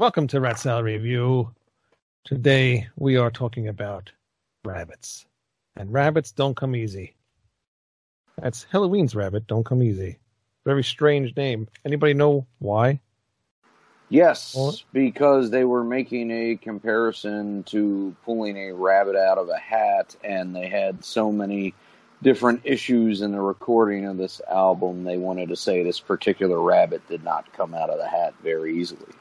Welcome to Rat Review. Today we are talking about rabbits. And rabbits don't come easy. That's Helloween's rabbit, don't come easy. Very strange name. Anybody know why? Yes, Or- because they were making a comparison to pulling a rabbit out of a hat, and they had so many different issues in the recording of this album. They wanted to say this particular rabbit did not come out of the hat very easily.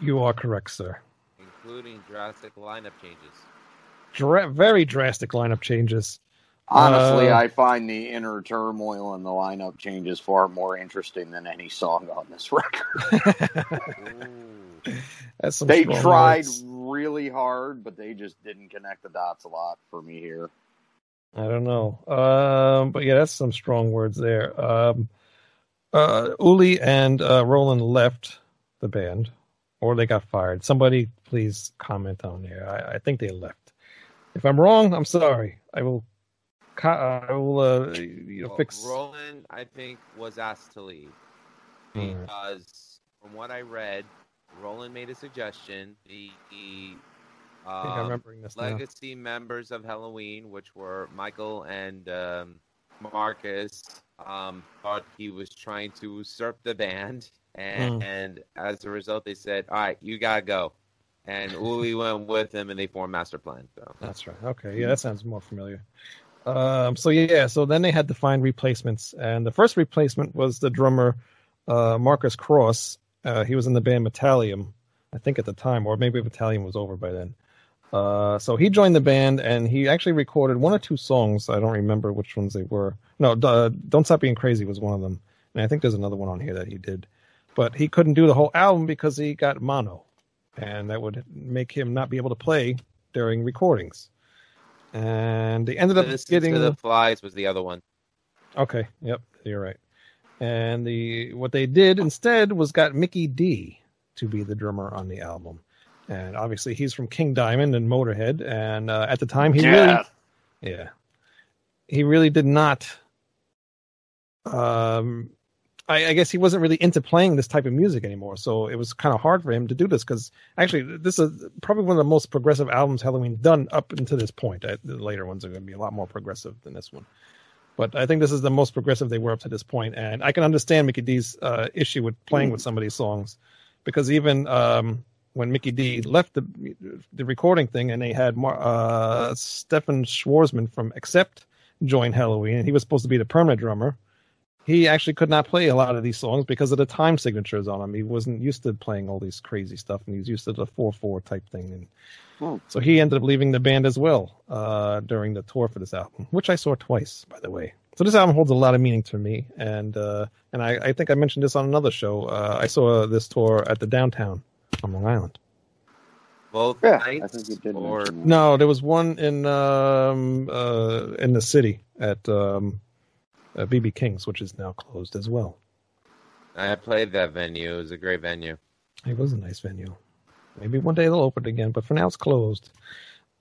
You are correct, sir. including drastic lineup changes. Dra- very drastic lineup changes. Honestly, Uh, I find the inner turmoil and the lineup changes far more interesting than any song on this record. That's some they tried words. really hard, but they just didn't connect the dots a lot for me here. I don't know. Um, but yeah, that's some strong words there. Um, uh, Uli and uh, Roland left the band, or they got fired. Somebody please comment on there. I, I think they left. If I'm wrong, I'm sorry. I will. Uh, I will. Uh, you know, fix. Roland, I think, was asked to leave Hmm. because, from what I read, Roland made a suggestion. The, the I think I'm um, this now. legacy members of Helloween, which were Michael and um, Marcus, um, thought he was trying to usurp the band, and, Mm. and as a result, they said, "All right, you gotta go." And Uli went with him, and they formed Masterplan. So That's right. Okay, yeah, that sounds more familiar. Um, so yeah, so then they had to find replacements, and the first replacement was the drummer uh, Marcus Cross. Uh, he was in the band Metalium, I think at the time, or maybe Metalium was over by then. Uh, so he joined the band, and he actually recorded one or two songs. I don't remember which ones they were. No, "Don't Stop Being Crazy" was one of them, and I think there's another one on here that he did. But he couldn't do the whole album because he got mono, and that would make him not be able to play during recordings. And they ended up getting the Flies was the other one. okay. Yep, you're right. And the what they did instead was got Mikkey Dee to be the drummer on the album, and obviously he's from King Diamond and Motorhead. And uh, at the time, he really yeah. He really did not. Um, I, I guess he wasn't really into playing this type of music anymore, so it was kind of hard for him to do this because actually, this is probably one of the most progressive albums Helloween's done up until this point. I, the later ones are going to be a lot more progressive than this one, but I think this is the most progressive they were up to this point, and I can understand Mikkey Dee's uh, issue with playing with some of these songs because even um, when Mikkey Dee left the the recording thing, and they had uh, Stefan Schwarzmann from Accept join Helloween, and he was supposed to be the permanent drummer. He actually could not play a lot of these songs because of the time signatures on him. He wasn't used to playing all these crazy stuff, and he was used to the four four type thing. And Hmm. so he ended up leaving the band as well uh, during the tour for this album, which I saw twice, by the way. So this album holds a lot of meaning to me, and uh, and I, I think I mentioned this on another show. Uh, I saw this tour at the downtown on Long Island. Both Yeah, I nights, think you did or. No, there was one in um, uh, in the city at um, uh, BB King's, which is now closed as well. I played that venue. It was a great venue. It was a nice venue. Maybe one day they'll open it again, but for now it's closed.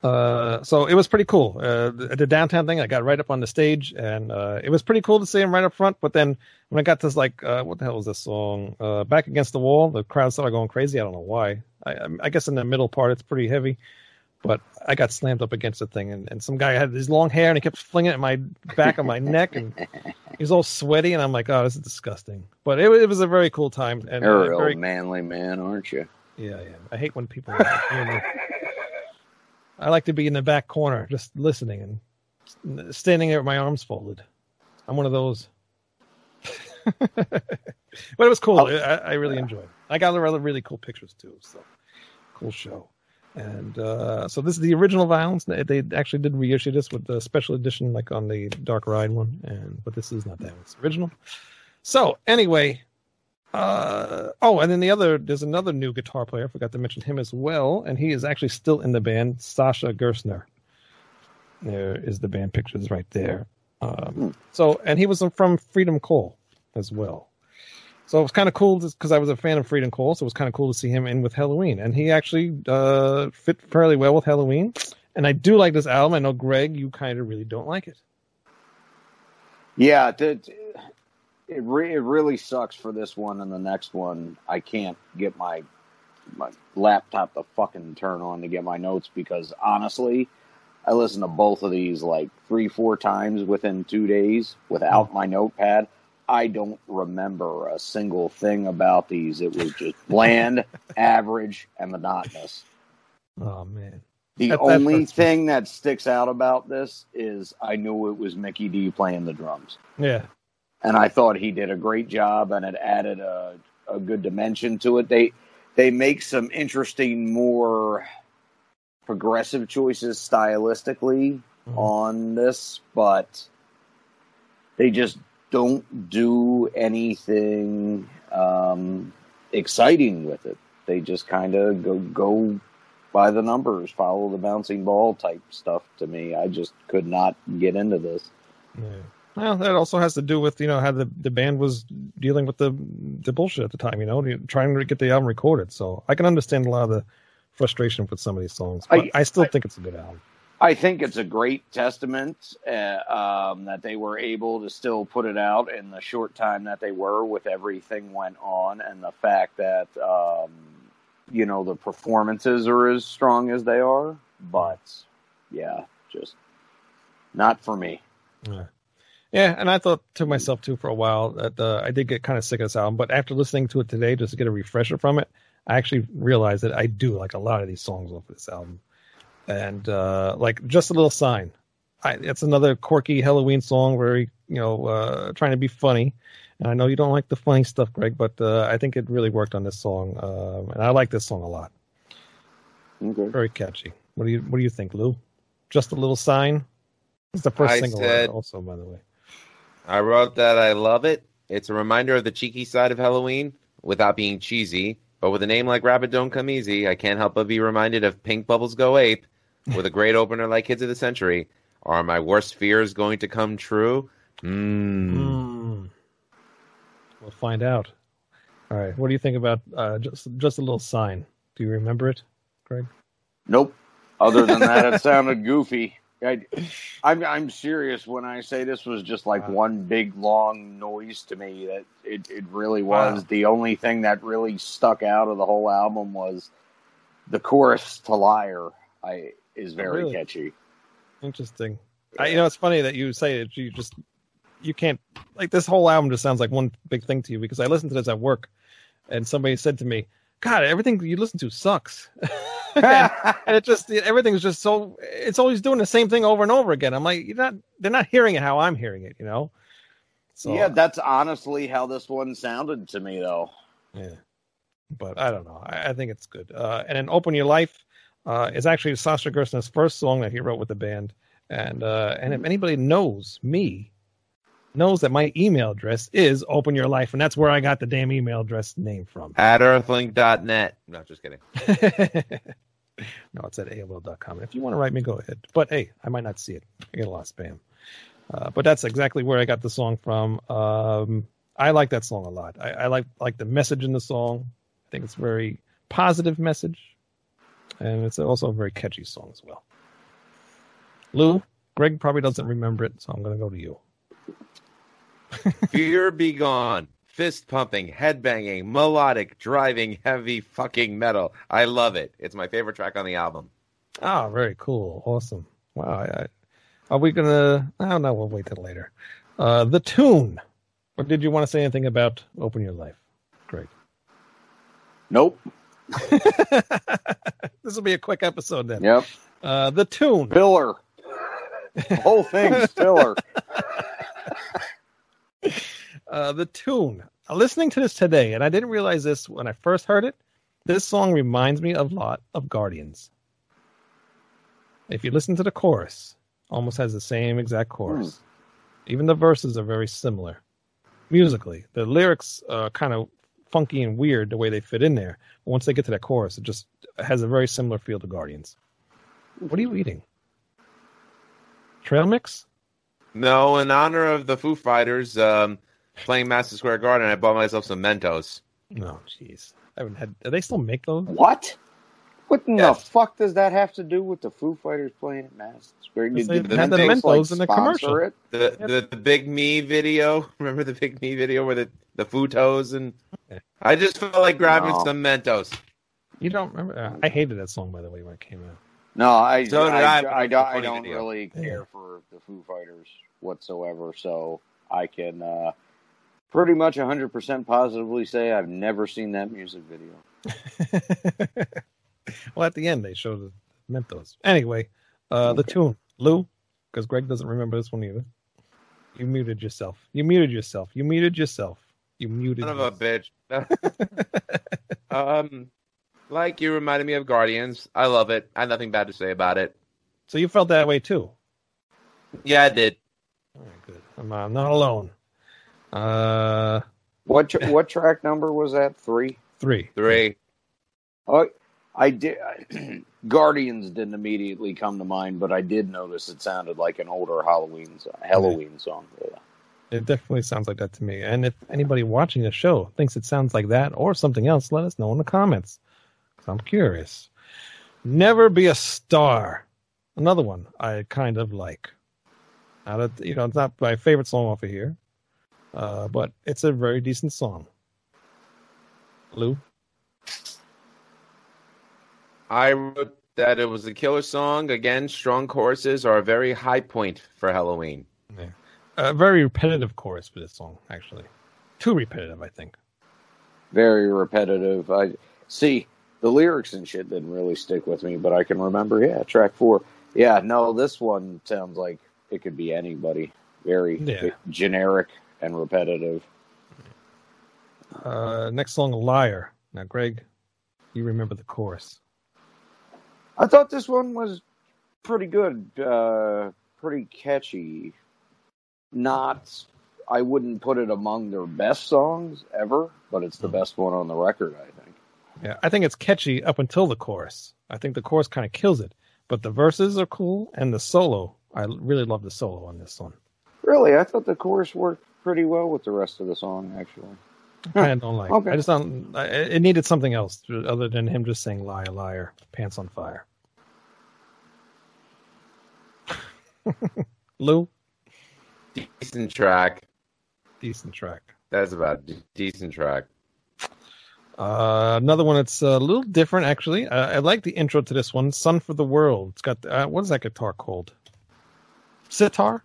Uh, so it was pretty cool. Uh, the, the downtown thing, I got right up on the stage, and uh, it was pretty cool to see him right up front. But then when I got to like, uh, what the hell was this song? Uh, Back Against the Wall, the crowd started going crazy. I don't know why. I, I- I guess in the middle part it's pretty heavy, but I got slammed up against the thing, and, and some guy had his long hair and he kept flinging it at my back of my neck, and he was all sweaty, and I'm like, oh, this is disgusting. But it, it was a very cool time, and You're a real very manly man, aren't you? yeah, yeah. I hate when people. I like to be in the back corner, just listening and standing there with my arms folded. I'm one of those. but it was cool. Oh. I, I really enjoyed it. I got a lot of really cool pictures too. So cool show. And uh, so this is the original Violence. They actually did reissue this with the special edition, like on the Dark Ride one. And but this is not that. One. It's original. So anyway, uh, oh, and then the other there's another new guitar player. I forgot to mention him as well, and he is actually still in the band. Sascha Gerstner. There is the band pictures right there. Um, so, and he was from Freedom Call as well. So it was kind of cool because I was a fan of Freedom Call, so it was kind of cool to see him in with Helloween. and he actually uh, fit fairly well with Helloween. And I do like this album. I know Greg, you kind of really don't like it. Yeah, it, it, re- it really sucks for this one and the next one. I can't get my my laptop to fucking turn on to get my notes because honestly, I listened to both of these like three, four times within two days without my notepad. I don't remember a single thing about these. It was just bland, average, and monotonous. Oh man. The That- that only me. thing that sticks out about this is I knew it was Mikkey Dee playing the drums. Yeah. And I thought he did a great job and it added a, a good dimension to it. They they make some interesting more progressive choices stylistically Mhm. on this, but they just don't do anything um, exciting with it. They just kind of go go by the numbers, follow the bouncing ball type stuff. To me, I just could not get into this. Yeah. Well, that also has to do with you know how the the band was dealing with the the bullshit at the time. You know, trying to get the album recorded. So I can understand a lot of the frustration with some of these songs. But I, I- still I- think it's a good album. I think it's a great testament uh, um, that they were able to still put it out in the short time that they were, with everything went on, and the fact that um, you know the performances are as strong as they are. But yeah, just not for me. Yeah. Yeah, and I thought to myself too for a while that uh, I did get kind of sick of this album, but after listening to it today, just to get a refresher from it, I actually realized that I do like a lot of these songs off of this album, and uh, like just a little sign. I, it's another quirky Helloween song, very you know uh, trying to be funny. And I know you don't like the funny stuff, Greg, but uh, I think it really worked on this song, um, and I like this song a lot. Okay. Very catchy. What do you What do you think, Lou? Just a little sign. It's the first I single, said- also, by the way. I wrote that I love it. It's a reminder of the cheeky side of Helloween without being cheesy. But with a name like Rabbit Don't Come Easy, I can't help but be reminded of Pink Bubbles Go Ape with a great opener like Kids of the Century. Are my worst fears going to come true? Mmm. Mm. We'll find out. All right. What do you think about uh, just just a little sign? Do you remember it, Greg? Nope. Other than that, it sounded goofy. I, I'm I'm serious when I say this was just like Wow. one big long noise to me. That it it really was. Wow. The only thing that really stuck out of the whole album was the chorus to "Liar." I is very really? catchy. Interesting. I, you know, it's funny that you say it. You just you can't like this whole album just sounds like one big thing to you because I listened to this at work, and somebody said to me, "God, everything you listen to sucks." and, and it just everything's just so it's always doing the same thing over and over again. I'm like, you're not they're not hearing it how I'm hearing it, you know. So yeah, that's honestly how this one sounded to me, though. Yeah, but I don't know. I, I think it's good. Uh, and then "Open Your Life" uh, is actually Sascha Gerstner's first song that he wrote with the band. And uh, and if anybody knows me, knows that my email address is "Open Your Life," and that's where I got the damn email address name from. At earthlink.net. No, just kidding. no, it's at AOL.com. If you want to write me, go ahead. But hey, I might not see it. I get a lot of spam. Uh, but that's exactly where I got the song from. Um, I like that song a lot. I, I like like the message in the song. I think it's a very positive message, and it's also a very catchy song as well. Lou, Greg probably doesn't remember it, so I'm going to go to you. Fear be gone. Fist pumping, head banging, melodic, driving, heavy fucking metal. I love it. It's my favorite track on the album. Ah, very cool, awesome. Wow, I, I, are we gonna? Oh no, we'll wait till later. Uh, the tune. Or did you want to say anything about "Open Your Life"? Great. Nope. this will be a quick episode then. Yep. Uh, the tune. Filler. The whole thing's filler. Uh, the tune. Uh, Listening to this today, and I didn't realize this when I first heard it. This song reminds me a lot of Guardians. If you listen to the chorus, almost has the same exact chorus. Even the verses are very similar musically. The lyrics are kind of funky and weird the way they fit in there. But once they get to that chorus, it just has a very similar feel to Guardians. What are you eating? Trail mix? No, in honor of the Foo Fighters um, playing Madison Square Garden, I bought myself some Mentos. No, jeez. I haven't had. Do they still make those? What? What in Yes. the fuck does that have to do with the Foo Fighters playing at Madison Square? Because Did they the had the Mentos, Mentos in the commercial. It? The, Yep. the the Big Me video. Remember the Big Me video where the the Futos and I just felt like grabbing No. some Mentos. You don't remember? Uh, I hated that song by the way when it came out. No, I, So did I, I, but I, don't, a I don't video. really care for the Foo Fighters whatsoever, so I can uh, pretty much 100% positively say I've never seen that music video. well, at the end they show the Mentos. Anyway, uh, the tune, Lou, because Greg doesn't remember this one either. You muted yourself. You muted yourself. You muted yourself. You muted. Son of a bitch. um, like you reminded me of Guardians. I love it. I have nothing bad to say about it. So you felt that way too. Yeah, I did. All right, good. I'm, uh, not alone. Uh, What tr- what track number was that? Three. three. Three. Oh, I did. Guardians didn't immediately come to mind, but I did notice it sounded like an older Helloween song, Helloween song. Yeah. It definitely sounds like that to me. And if anybody watching the show thinks it sounds like that or something else, let us know in the comments. 'Cause I'm curious. Never be a star. Another one I kind of like. Now that you know, it's not my favorite song off of here, uh, but it's a very decent song. Lou, I wrote that it was a killer song. Again, strong choruses are a very high point for Helloween. a very repetitive chorus for this song, actually. Too repetitive, I think. Very repetitive. I see the lyrics and shit didn't really stick with me, but I can remember. Yeah, track four. Yeah, no, this one sounds like it could be anybody. Very Yeah. generic and repetitive. Uh, next song, Liar. Now, Greg, you remember the chorus. I thought this one was pretty good, uh, pretty catchy. Not, I wouldn't put it among their best songs ever, but it's the best one on the record, I think. Yeah, I think it's catchy up until the chorus. I think the chorus kind of kills it, but the verses are cool and the solo. I really love the solo on this one. Really, I thought the chorus worked pretty well with the rest of the song, actually. I kind of don't like. Okay. I just don't. I, it needed something else other than him just saying "liar, liar, pants on fire." Lou, Decent track. decent track. That's about a decent track. Uh, another one that's a little different, actually. Uh, I like the intro to this one, "Sun for the World." It's got uh, what is that guitar called? Sitar.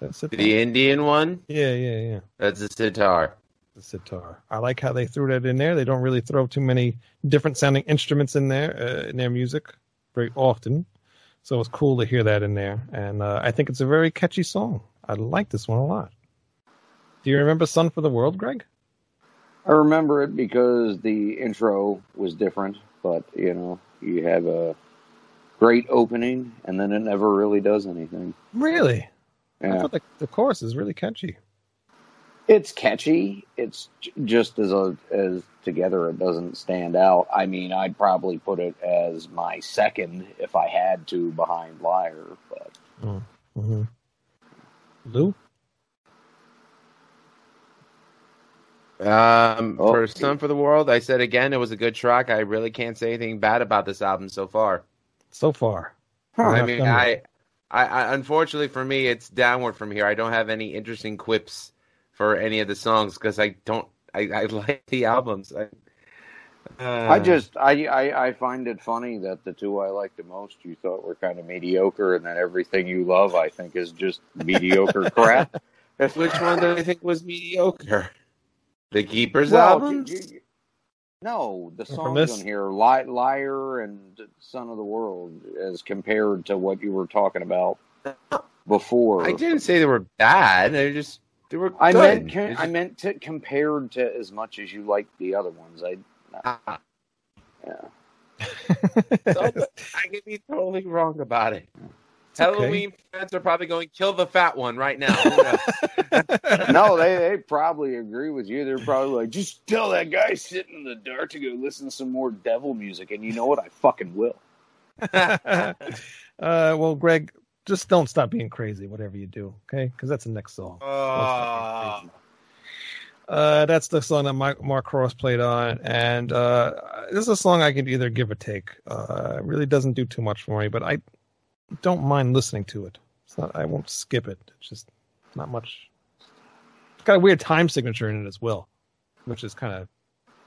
That's sitar. The Indian one, Yeah, yeah, yeah. that's a sitar. The sitar. I like how they threw that in there. They don't really throw too many different sounding instruments in there uh, in their music very often, so it's cool to hear that in there. And uh, I think it's a very catchy song. I like this one a lot. Do you remember "Sun for the World," Greg? I remember it because the intro was different, but, you know, you have a great opening, and then it never really does anything. Really? I thought the, the chorus is really catchy. It's catchy. It's just as a, as together, it doesn't stand out. I mean, I'd probably put it as my second if I had to behind Liar, but Mm-hmm. Lou? Um, Oh. for Sun for the World, I said again, it was a good track. I really can't say anything bad about this album so far. So far. Huh. I mean, I. I, I, unfortunately for me, it's downward from here. I don't have any interesting quips for any of the songs because I don't. I, I like the albums. I, uh, I just I, I I find it funny that the two I like the most you thought were kind of mediocre, and then everything you love I think is just mediocre crap. which one do I think was mediocre? The Keepers Well, album. you- you- no, the songs on here, Li- "Liar" and "Son of the World," as compared to what you were talking about before. I didn't say they were bad. They just they were. I good. meant ca- I meant to compared to as much as you like the other ones. I Ah, yeah. so, I could be totally wrong about it. okay. Helloween fans are probably going kill the fat one right now. No, they they probably agree with you. They're probably like, just tell that guy sitting in the dark to go listen to some more devil music, and you know what? I fucking will. uh, well, Greg, just don't stop being crazy, whatever you do, okay? Because that's the next song. Don't stop being crazy. Uh, that's the song that Mike, Mark Cross played on, and uh, this is a song I could either give or take. Uh, it really doesn't do too much for me, but I don't mind listening to it. It's not, I won't skip it. It's just not much. It's got a weird time signature in it as well, which is kind of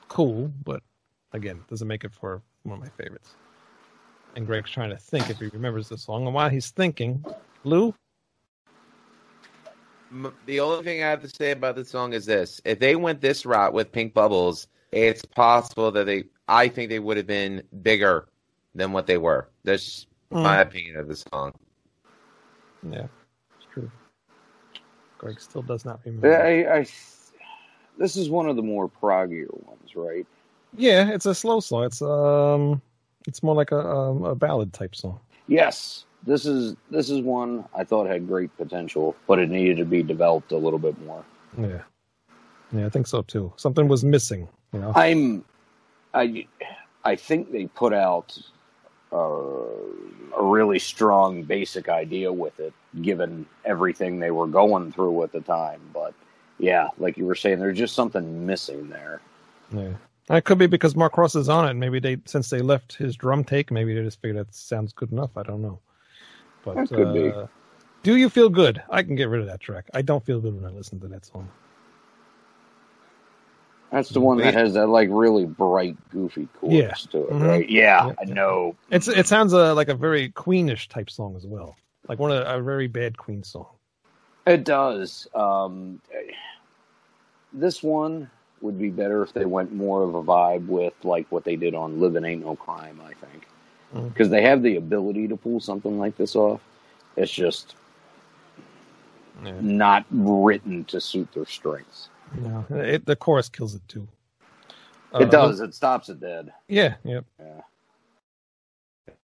cool, but again, doesn't make it for one of my favorites. And Greg's trying to think if he remembers the song, and while he's thinking, Lou, The only thing I have to say about the song is this: if they went this route with Pink Bubbles, it's possible that they, I think they would have been bigger than what they were. That's my opinion of the song. yeah, it's true. Greg still does not remember. I, I this is one of the more proggier ones, right? Yeah, it's a slow song. It's um, it's more like a um, a ballad type song. Yes, this is this is one I thought had great potential, but it needed to be developed a little bit more. Yeah, yeah, I think so too. Something was missing. You know, I'm, I, I think they put out uh, a really strong basic idea with it, given everything they were going through at the time. But yeah, like you were saying, there's just something missing there. yeah. It could be because Mark Cross is on it. Maybe they, since they left his drum take, maybe they just figured that sounds good enough. I don't know. But That could be. uh, do you feel good? I can get rid of that track. I don't feel good when I listen to that song. That's the one that has that like really bright, goofy chorus Yeah. to it, Mhm. right? Yeah, Yeah. I know. It's it sounds uh, like a very Queenish type song as well, like one of a very bad Queen song. It does. Um, this one would be better if they went more of a vibe with like what they did on "Living Ain't No Crime." I think Mm. because they have the ability to pull something like this off. It's just Yeah. not written to suit their strengths. No, it, the chorus kills it too. Uh, it does. It stops it dead. Yeah, yep. Yeah.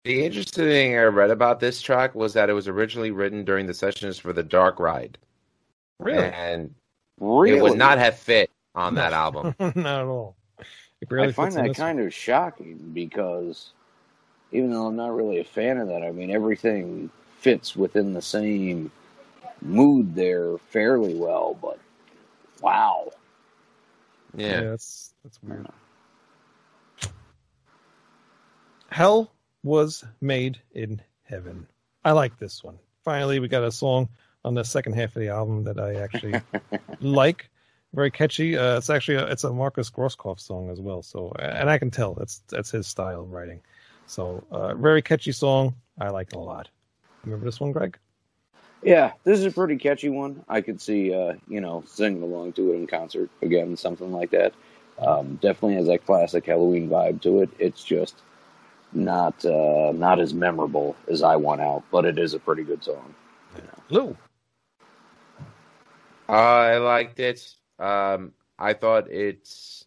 The interesting thing I read about this track was that it was originally written during the sessions for the Dark Ride, Really? and Really, it would not have fit on that album. Not at all. It I find that this kind of shocking because even though I'm not really a fan of that, I mean everything fits within the same mood there fairly well, but wow. one. Yeah. that's that's weird. Hell was made in heaven. I like this one. Finally, we got a song on the second half of the album that I actually like. Very catchy. Uh, it's actually a, it's a Markus Grosskopf song as well. So, and I can tell that's that's his style of writing. So, uh, very catchy song. I like it a lot. Remember this one, Greg? Yeah, this is a pretty catchy one. I could see, uh, you know, singing along to it in concert again, something like that. Um, definitely has that classic Helloween vibe to it. It's just not uh, not as memorable as I Want Out, but it is a pretty good song. Lou. I liked it. Um, I thought it's.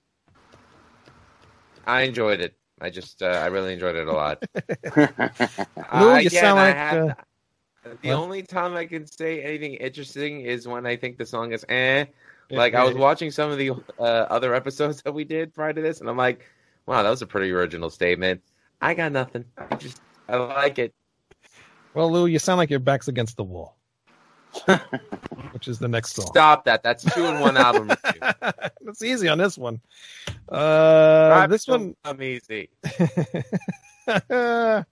I enjoyed it. I just, uh, I really enjoyed it a lot. Lou, Uh, you again, sound like, uh, the what? only time I can say anything interesting is when I think the song is eh. Like I was watching some of the uh, other episodes that we did prior to this, and I'm like, wow, that was a pretty original statement. I got nothing. I just, I like it. Well, Lou, you sound like your back's against the wall. Which is the next song. Stop that. That's two in one album review. That's easy on this one. Uh, this one, I'm easy. uh,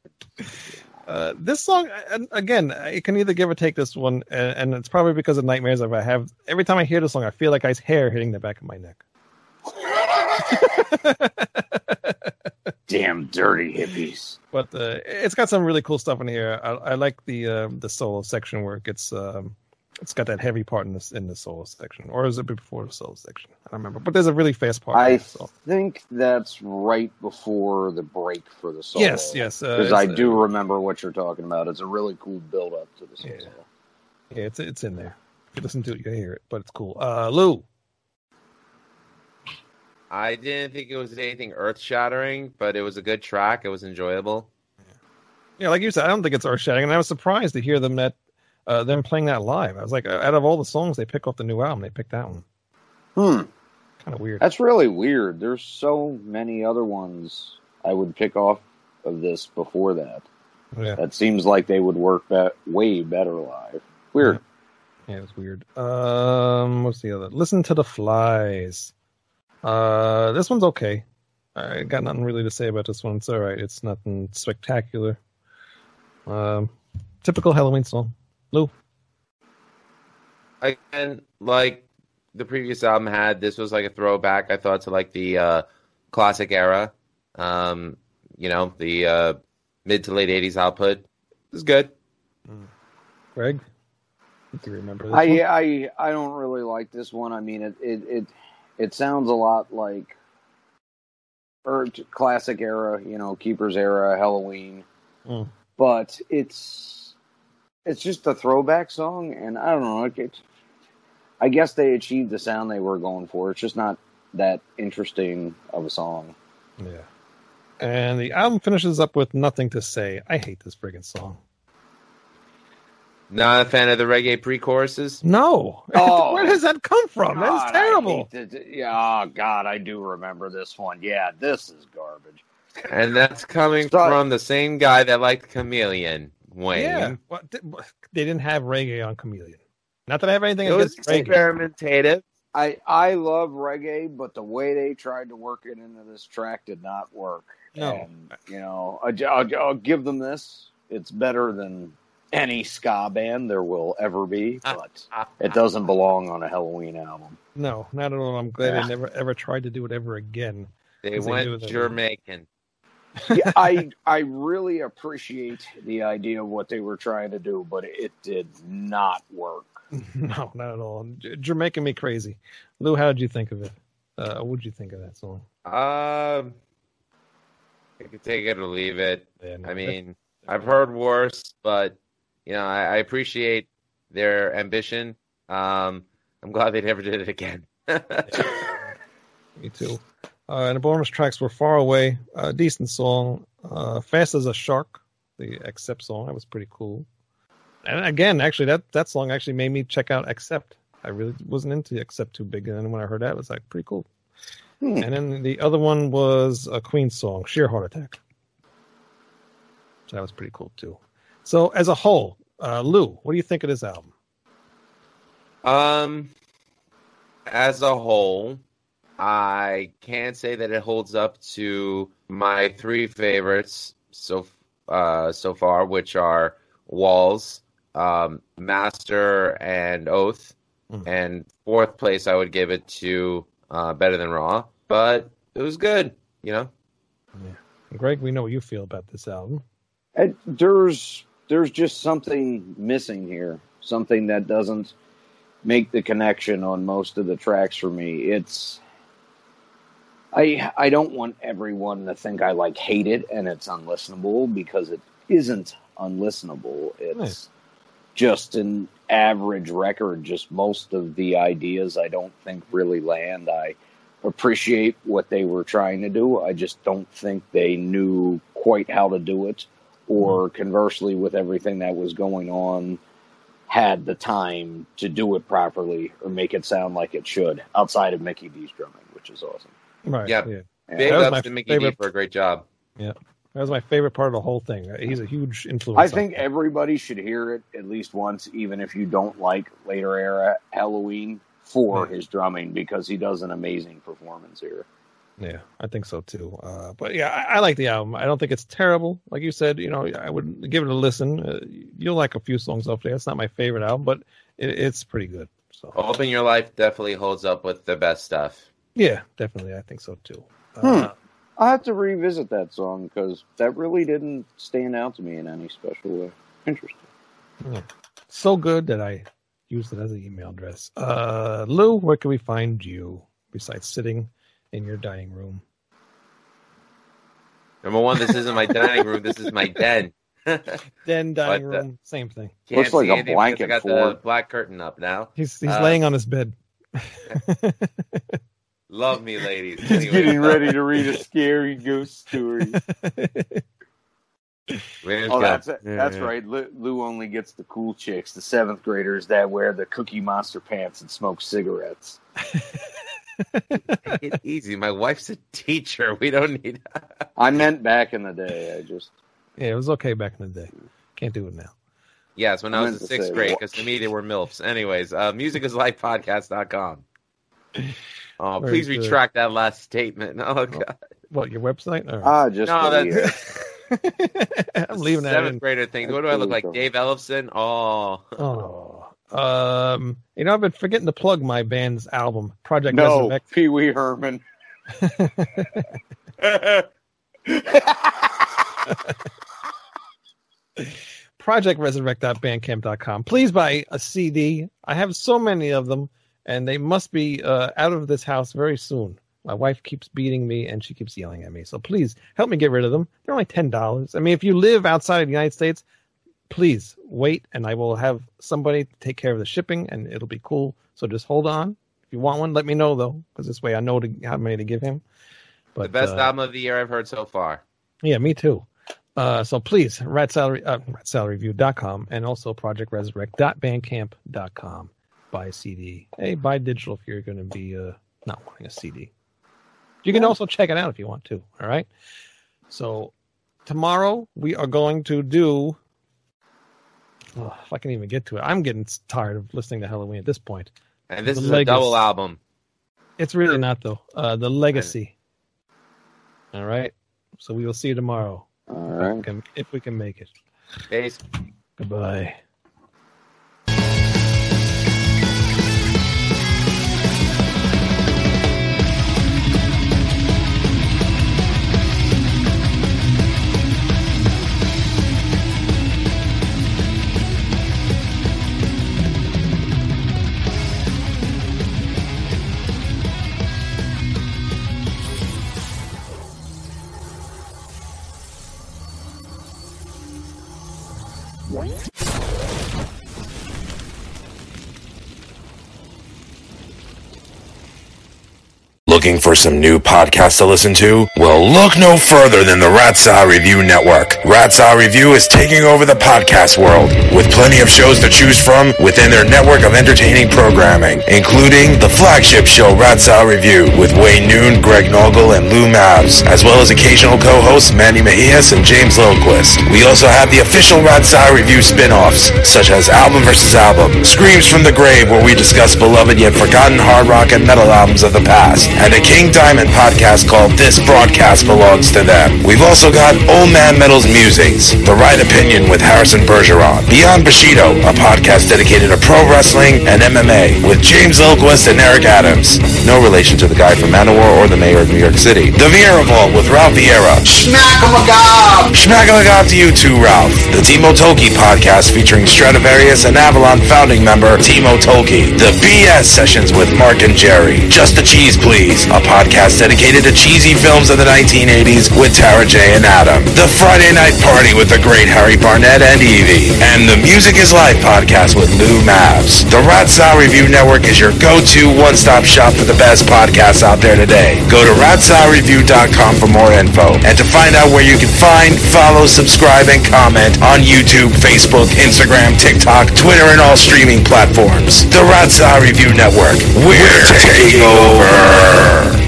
this song, and again, I can either give or take this one, and, and it's probably because of nightmares that I have. Every time I hear this song, I feel like I have hair hitting the back of my neck. Damn dirty hippies. but uh, it's got some really cool stuff in here. I, I like the uh, the solo section where it gets um, It's got that heavy part in this in the solo section, or is it before the solo section? I don't remember. But there's a really fast part. I think that's right before the break for the solo. Yes, yes. uh, Because I it's, uh, do remember what you're talking about. It's a really cool build up to the solo. Yeah. Yeah, it's it's in there. If you listen to it, you can hear it, but it's cool. Uh, Lou, I didn't think it was anything earth shattering, but it was a good track. It was enjoyable. yeah, like you said, I don't think it's earth shattering, and I was surprised to hear them that uh, them playing that live. I was like, out of all the songs they pick off the new album, they picked that one. Hmm. Kind of weird. That's really weird. There's so many other ones I would pick off of this before that. Yeah, That seems like they would work that way better live. Weird. yeah, it's weird. Um, what's the other? Listen to the flies. Uh, this one's okay. I got nothing really to say about this one. It's all right. It's nothing spectacular. Um, typical Helloween song. Lou. Again, like the previous album had, this was like a throwback. I thought to like the uh, classic era. Um, you know, the uh, mid to late '80s output. It was good. Greg. Do you remember this I, one? I I don't really like this one. I mean, it it it, it sounds a lot like or classic era, you know, Keepers era, Helloween, Mm. but it's it's just a throwback song, and I don't know. It, it, I guess they achieved the sound they were going for. It's just not that interesting of a song. Yeah. And the album finishes up with nothing to say. I hate this friggin' song. Not a fan of the reggae pre-choruses. No. Oh. Where does that come from? God, That's terrible. to- yeah, oh God, I do remember this one. Yeah, this is garbage. And that's coming Sorry. from the same guy that liked Chameleon, Wayne. Yeah. Well, th- they didn't have reggae on Chameleon. Not that I have anything It was against reggae. experimentative. I I love reggae, but the way they tried to work it into this track did not work. No. And, you know, I, I'll, I'll give them this. It's better than any ska band there will ever be, but it doesn't belong on a Helloween album. No, not at all. I'm glad Yeah. they never ever tried to do it ever again. They Because they went Jamaican. yeah, I I really appreciate the idea of what they were trying to do, but it did not work. no, not at all. J- You're making me crazy. Lou, how did you think of it? Uh, what did you think of that song? Um, I could take it or leave it. Yeah, no, I mean, I've heard worse, but you know, I, I appreciate their ambition. Um, I'm glad they never did it again. Me too. Uh, and the bonus tracks were Far Away, a decent song. Uh, Fast as a Shark, the Accept song, that was pretty cool. And again, actually, that, that song actually made me check out Accept. I really wasn't into Accept too big, and then when I heard that, it was like pretty cool. Hmm. And then the other one was a Queen song, Sheer Heart Attack. So that was pretty cool too. So as a whole, uh, Lou, what do you think of this album? Um, as a whole, I can't say that it holds up to my three favorites so uh, so far, which are Walls, um, Master, and Oath. Mm. And fourth place, I would give it to uh, Better Than Raw, but it was good, you know. Yeah. Greg, we know what you feel about this album. And there's there's just something missing here, something that doesn't make the connection on most of the tracks for me. It's I I don't want everyone to think I like hate it and it's unlistenable because it isn't unlistenable. It's Nice. just an average record. Just most of the ideas I don't think really land. I appreciate what they were trying to do. I just don't think they knew quite how to do it, or mm-hmm. conversely, with everything that was going on, had the time to do it properly or make it sound like it should. Outside of Mikkey Dee's drumming, which is awesome. Right. Yeah. yeah. Big that ups to Mikkey Dee for a great job. Yeah. That was my favorite part of the whole thing. He's a huge influence. I think me. everybody should hear it at least once, even if you don't like later era Helloween for Yeah. his drumming because he does an amazing performance here. Yeah, I think so too. Uh, but yeah, I, I like the album. I don't think it's terrible. Like you said, you know, I would give it a listen. Uh, you'll like a few songs off there. It's not my favorite album, but it, it's pretty good. So Open Your Life definitely holds up with the best stuff. yeah, definitely, I think so too. Uh, I'll have to revisit that song because that really didn't stand out to me in any special way. Interesting. So good that I use it as an email address. Uh, Lou, where can we find you besides sitting in your dining room? Number one, this isn't my dining room. This is my den. Den, dining But, uh, room, same thing. Looks like a blanket I got the black curtain up now. He's he's Uh, laying on his bed. Love me, ladies. He's Anyway, getting ready to read a scary ghost story. where's Oh, God? that's that's Yeah. right. Lou, Lou only gets the cool chicks, the seventh graders that wear the Cookie Monster pants and smoke cigarettes. Take it easy. My wife's a teacher. We don't need. I meant back in the day. I just yeah, it was okay back in the day. Can't do it now. yes, when I I, was in sixth say, grade, because to me they were milfs. Anyways, uh, musicisLifepodcast.com. Oh, Very please good. retract that last statement. Oh God, What your website? Or... ah just no, that's I'm leaving that seventh in. grader thing. What do I look like, Dave Ellefson? Oh, Oh, um, you know I've been forgetting to plug my band's album, Project no Resurrect. Pee Wee Herman. projectresurrect.bandcamp.com. Please buy a CD. I have so many of them, and they must be uh, out of this house very soon. My wife keeps beating me, and she keeps yelling at me. So please help me get rid of them. They're only ten dollars. I mean, if you live outside of the United States, please wait, and I will have somebody take care of the shipping, and it'll be cool. So just hold on. If you want one, let me know though, because this way I know to, how many to give him. But the best uh, album of the year I've heard so far. yeah, me too. Uh, so please, rat salad, uh, ratsaladreview.com and also projectresurrect.bandcamp.com. Buy a CD. Hey, buy digital if you're going to be uh, not wanting a CD. You can also check it out if you want to. All right. So tomorrow we are going to do. Oh, if I can even get to it, I'm getting tired of listening to Helloween at this point. And this The is a double album. It's really not though. Uh, the Legacy. All right. So we will see you tomorrow All if we can, if we can make it. Peace. Goodbye. Looking for some new podcasts to listen to? Well, look no further than the Rat Salad Review Network. Rat Salad Review is taking over the podcast world with plenty of shows to choose from within their network of entertaining programming, including the flagship show Rat Salad Review with Wayne Noon, Greg Noggle, and Lou Mavs, as well as occasional co-hosts Manny Mejias and James Lilquist. We also have the official Rat Salad Review spin-offs, such as Album vs. Album, Screams from the Grave, where we discuss beloved yet forgotten hard rock and metal albums of the past, and a King Diamond podcast called This Broadcast Belongs to Them. We've also got Old Man Metal's Musings, The Right Opinion with Harrison Bergeron, Beyond Bushido, a podcast dedicated to pro wrestling and MMA with James Lilquist and Eric Adams. No relation to the guy from Manowar or the mayor of New York City. The Vieira Vault with Ralph Vieira. Schmack-a-magob! Schmackalagob to you too, Ralph. The Timo Tolkki podcast featuring Stradivarius and Avalon founding member Timo Tolkki. The BS sessions with Mark and Jerry. Just the Cheese Please, a podcast dedicated to cheesy films of the 1980s with Tara J and Adam. The Friday Night Party with the great Harry Barnett and Evie. And the Music is Life podcast with Lou Mavs. The Rat Salad Review Network is your go-to one-stop shop for the best podcasts out there today. Go to ratsaladreview.com for more info and to find out where you can find, follow, subscribe, and comment on YouTube, Facebook, Instagram, TikTok, Twitter, and all streaming platforms. The Rat Salad Review Network. We're taking over. Sir.